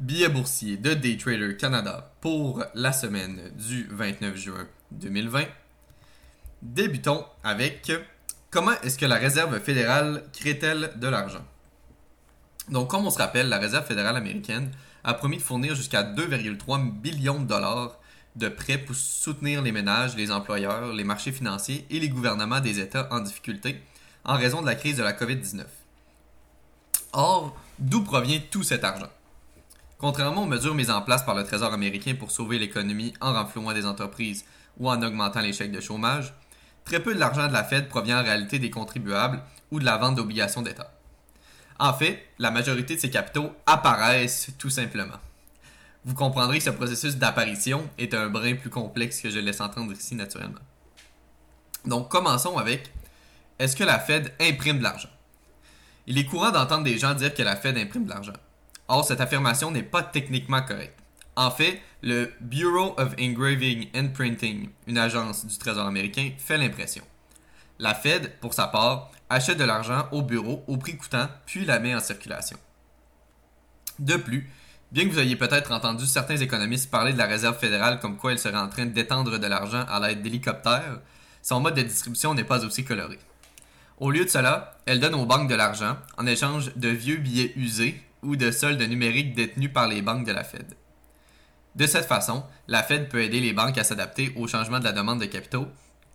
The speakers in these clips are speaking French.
Billets boursiers de Daytrader Canada pour la semaine du 29 juin 2020. Débutons avec comment est-ce que la Réserve fédérale crée-t-elle de l'argent? Donc, comme on se rappelle, la Réserve fédérale américaine a promis de fournir jusqu'à 2,3 billions de dollars de prêts pour soutenir les ménages, les employeurs, les marchés financiers et les gouvernements des États en difficulté en raison de la crise de la COVID-19. Or, d'où provient tout cet argent? Contrairement aux mesures mises en place par le Trésor américain pour sauver l'économie en renflouant des entreprises ou en augmentant les chèques de chômage, très peu de l'argent de la Fed provient en réalité des contribuables ou de la vente d'obligations d'État. En fait, la majorité de ces capitaux apparaissent tout simplement. Vous comprendrez que ce processus d'apparition est un brin plus complexe que je laisse entendre ici naturellement. Donc commençons avec est-ce que la Fed imprime de l'argent? Il est courant d'entendre des gens dire que la Fed imprime de l'argent. Or, cette affirmation n'est pas techniquement correcte. En fait, le Bureau of Engraving and Printing, une agence du Trésor américain, fait l'impression. La Fed, pour sa part, achète de l'argent au bureau au prix coûtant, puis la met en circulation. De plus, bien que vous ayez peut-être entendu certains économistes parler de la Réserve fédérale comme quoi elle serait en train d'étendre de l'argent à l'aide d'hélicoptères, son mode de distribution n'est pas aussi coloré. Au lieu de cela, elle donne aux banques de l'argent en échange de vieux billets usés ou de soldes numériques détenus par les banques de la Fed. De cette façon, la Fed peut aider les banques à s'adapter au changement de la demande de capitaux,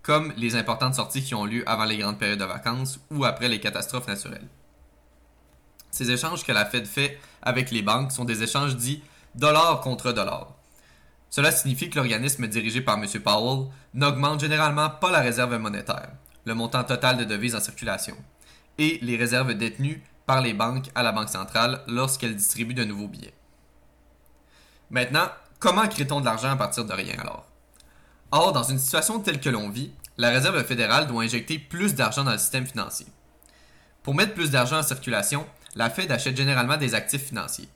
comme les importantes sorties qui ont lieu avant les grandes périodes de vacances ou après les catastrophes naturelles. Ces échanges que la Fed fait avec les banques sont des échanges dits dollar contre dollar. Cela signifie que l'organisme dirigé par M. Powell n'augmente généralement pas la réserve monétaire, le montant total de devises en circulation, et les réserves détenues par les banques à la Banque centrale lorsqu'elles distribuent de nouveaux billets. Maintenant, comment crée-t-on de l'argent à partir de rien alors? Or, dans une situation telle que l'on vit, la Réserve fédérale doit injecter plus d'argent dans le système financier. Pour mettre plus d'argent en circulation, la Fed achète généralement des actifs financiers.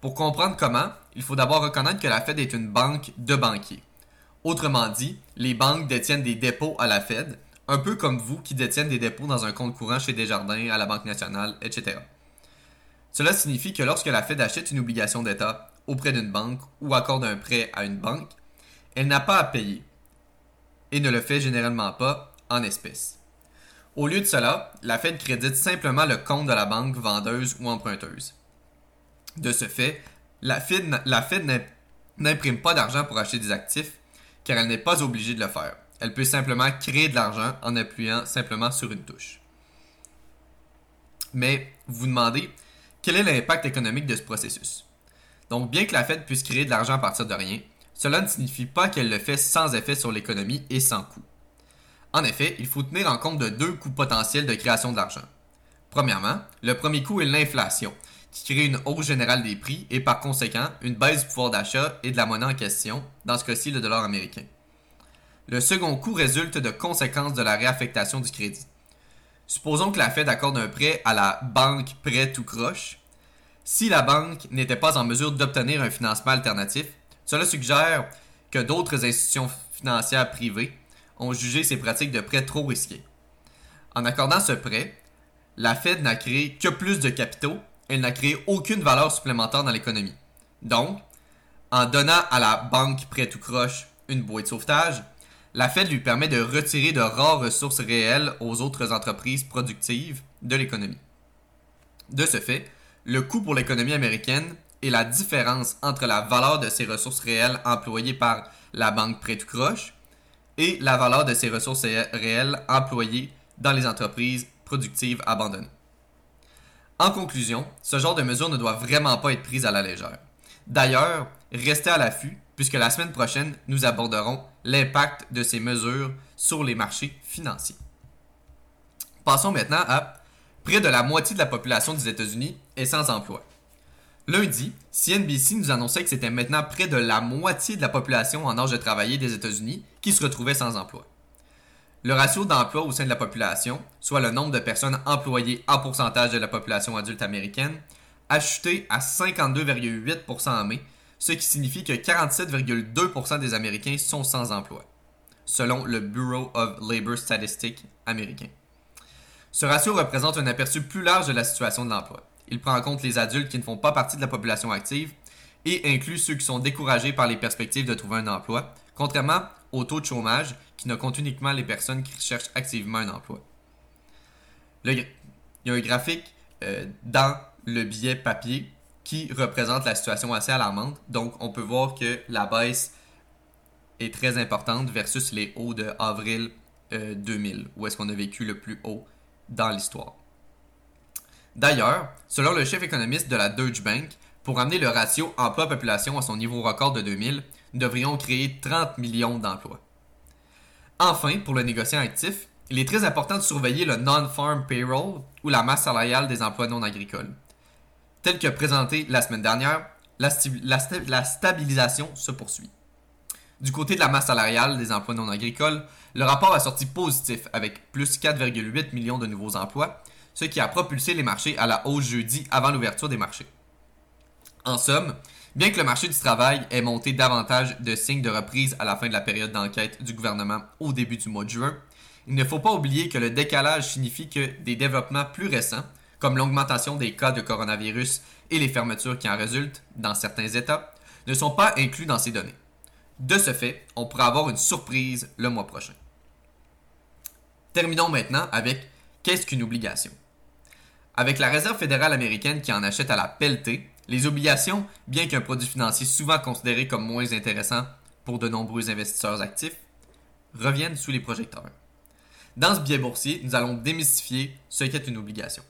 Pour comprendre comment, il faut d'abord reconnaître que la Fed est une banque de banquiers. Autrement dit, les banques détiennent des dépôts à la Fed un peu comme vous qui détiennent des dépôts dans un compte courant chez Desjardins, à la Banque nationale, etc. Cela signifie que lorsque la Fed achète une obligation d'État auprès d'une banque ou accorde un prêt à une banque, elle n'a pas à payer et ne le fait généralement pas en espèces. Au lieu de cela, la Fed crédite simplement le compte de la banque vendeuse ou emprunteuse. De ce fait, la Fed, n'imprime pas d'argent pour acheter des actifs car elle n'est pas obligée de le faire. Elle peut simplement créer de l'argent en appuyant simplement sur une touche. Mais vous vous demandez, quel est l'impact économique de ce processus? Donc, bien que la Fed puisse créer de l'argent à partir de rien, cela ne signifie pas qu'elle le fait sans effet sur l'économie et sans coût. En effet, il faut tenir en compte de deux coûts potentiels de création de l'argent. Premièrement, le premier coût est l'inflation, qui crée une hausse générale des prix et par conséquent une baisse du pouvoir d'achat et de la monnaie en question, dans ce cas-ci le dollar américain. Le second coût résulte de conséquences de la réaffectation du crédit. Supposons que la Fed accorde un prêt à la banque prêt tout croche. Si la banque n'était pas en mesure d'obtenir un financement alternatif, cela suggère que d'autres institutions financières privées ont jugé ces pratiques de prêt trop risquées. En accordant ce prêt, la Fed n'a créé que plus de capitaux, elle n'a créé aucune valeur supplémentaire dans l'économie. Donc, en donnant à la banque prêt tout croche une bouée de sauvetage, la Fed lui permet de retirer de rares ressources réelles aux autres entreprises productives de l'économie. De ce fait, le coût pour l'économie américaine est la différence entre la valeur de ces ressources réelles employées par la banque prêt tout croche et la valeur de ces ressources réelles employées dans les entreprises productives abandonnées. En conclusion, ce genre de mesures ne doit vraiment pas être prise à la légère. D'ailleurs, restez à l'affût puisque la semaine prochaine, nous aborderons l'impact de ces mesures sur les marchés financiers. Passons maintenant à près de la moitié de la population des États-Unis est sans emploi. Lundi, CNBC nous annonçait que c'était maintenant près de la moitié de la population en âge de travailler des États-Unis qui se retrouvait sans emploi. Le ratio d'emploi au sein de la population, soit le nombre de personnes employées en pourcentage de la population adulte américaine, a chuté à 52,8% en mai, ce qui signifie que 47,2% des Américains sont sans emploi, selon le Bureau of Labor Statistics américain. Ce ratio représente un aperçu plus large de la situation de l'emploi. Il prend en compte les adultes qui ne font pas partie de la population active, et inclut ceux qui sont découragés par les perspectives de trouver un emploi, contrairement au taux de chômage qui ne compte uniquement les personnes qui cherchent activement un emploi. il y a un graphique euh, dans le billet papier représente la situation assez alarmante. Donc, on peut voir que la baisse est très importante versus les hauts de avril 2000, euh, où est-ce qu'on a vécu le plus haut dans l'histoire. D'ailleurs, selon le chef économiste de la Deutsche Bank, pour amener le ratio emploi-population à son niveau record de 2000, nous devrions créer 30 millions d'emplois. Enfin, pour le négociant actif, il est très important de surveiller le non-farm payroll ou la masse salariale des emplois non agricoles. Tel que présenté la semaine dernière, la, stabilisation se poursuit. Du côté de la masse salariale des emplois non agricoles, le rapport a sorti positif avec plus 4,8 millions de nouveaux emplois, ce qui a propulsé les marchés à la hausse jeudi avant l'ouverture des marchés. En somme, bien que le marché du travail ait monté davantage de signes de reprise à la fin de la période d'enquête du gouvernement au début du mois de juin, il ne faut pas oublier que le décalage signifie que des développements plus récents, comme l'augmentation des cas de coronavirus et les fermetures qui en résultent dans certains États, ne sont pas inclus dans ces données. De ce fait, on pourrait avoir une surprise le mois prochain. Terminons maintenant avec qu'est-ce qu'une obligation? Avec la Réserve fédérale américaine qui en achète à la pelletée, les obligations, bien qu'un produit financier souvent considéré comme moins intéressant pour de nombreux investisseurs actifs, reviennent sous les projecteurs. Dans ce biais boursier, nous allons démystifier ce qu'est une obligation.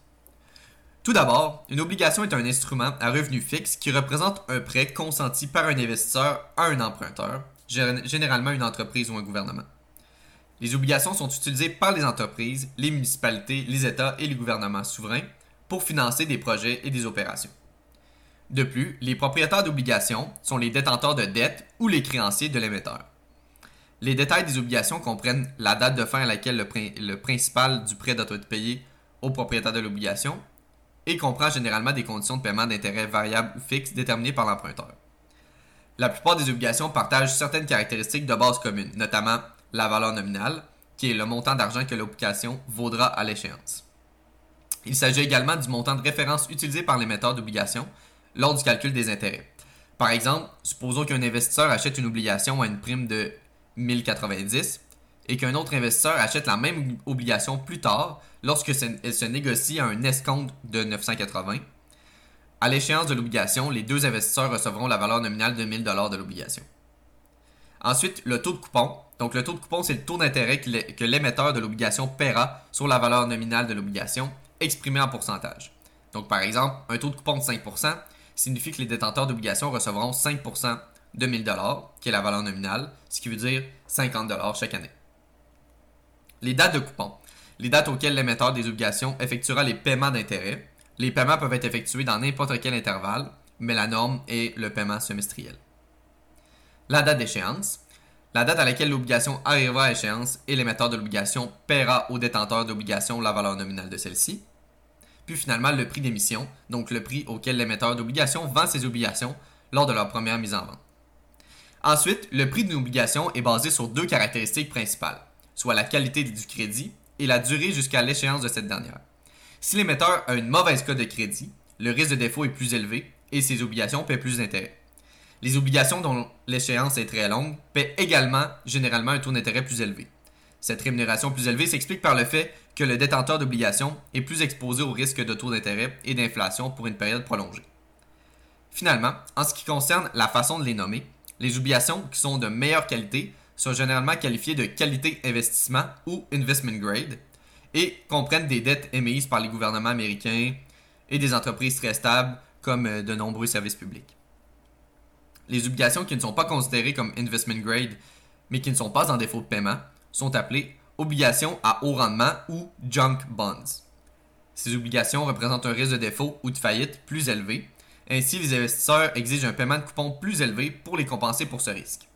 Tout d'abord, une obligation est un instrument à revenu fixe qui représente un prêt consenti par un investisseur à un emprunteur, généralement une entreprise ou un gouvernement. Les obligations sont utilisées par les entreprises, les municipalités, les États et les gouvernements souverains pour financer des projets et des opérations. De plus, les propriétaires d'obligations sont les détenteurs de dettes ou les créanciers de l'émetteur. Les détails des obligations comprennent la date de fin à laquelle le, principal du prêt doit être payé au propriétaire de l'obligation et comprend généralement des conditions de paiement d'intérêt variables ou fixes déterminées par l'emprunteur. La plupart des obligations partagent certaines caractéristiques de base communes, notamment la valeur nominale, qui est le montant d'argent que l'obligation vaudra à l'échéance. Il s'agit également du montant de référence utilisé par l'émetteur d'obligations, lors du calcul des intérêts. Par exemple, supposons qu'un investisseur achète une obligation à une prime de 1090 et qu'un autre investisseur achète la même obligation plus tard lorsque elle se négocie à un escompte de 980. À l'échéance de l'obligation, les deux investisseurs recevront la valeur nominale de 1000 de l'obligation. Ensuite, le taux de coupon. Donc, le taux de coupon, c'est le taux d'intérêt que l'émetteur de l'obligation paiera sur la valeur nominale de l'obligation, exprimé en pourcentage. Donc, par exemple, un taux de coupon de 5%, signifie que les détenteurs d'obligations recevront 5% de 1000 qui est la valeur nominale, ce qui veut dire 50 chaque année. Les dates de coupon. Les dates auxquelles l'émetteur des obligations effectuera les paiements d'intérêt. Les paiements peuvent être effectués dans n'importe quel intervalle, mais la norme est le paiement semestriel. La date d'échéance. La date à laquelle l'obligation arrivera à échéance et l'émetteur de l'obligation paiera au détenteur d'obligation la valeur nominale de celle-ci puis finalement le prix d'émission, donc le prix auquel l'émetteur d'obligations vend ses obligations lors de leur première mise en vente. Ensuite, le prix d'une obligation est basé sur deux caractéristiques principales, soit la qualité du crédit et la durée jusqu'à l'échéance de cette dernière. Si l'émetteur a une mauvaise cote de crédit, le risque de défaut est plus élevé et ses obligations paient plus d'intérêt. Les obligations dont l'échéance est très longue paient également généralement un taux d'intérêt plus élevé. Cette rémunération plus élevée s'explique par le fait que le détenteur d'obligations est plus exposé au risque de taux d'intérêt et d'inflation pour une période prolongée. Finalement, en ce qui concerne la façon de les nommer, les obligations qui sont de meilleure qualité sont généralement qualifiées de qualité investissement ou investment grade et comprennent des dettes émises par les gouvernements américains et des entreprises très stables comme euh, de nombreux services publics. Les obligations qui ne sont pas considérées comme investment grade mais qui ne sont pas en défaut de paiement sont appelées obligations à haut rendement ou junk bonds. Ces obligations représentent un risque de défaut ou de faillite plus élevé. Ainsi, les investisseurs exigent un paiement de coupon plus élevé pour les compenser pour ce risque.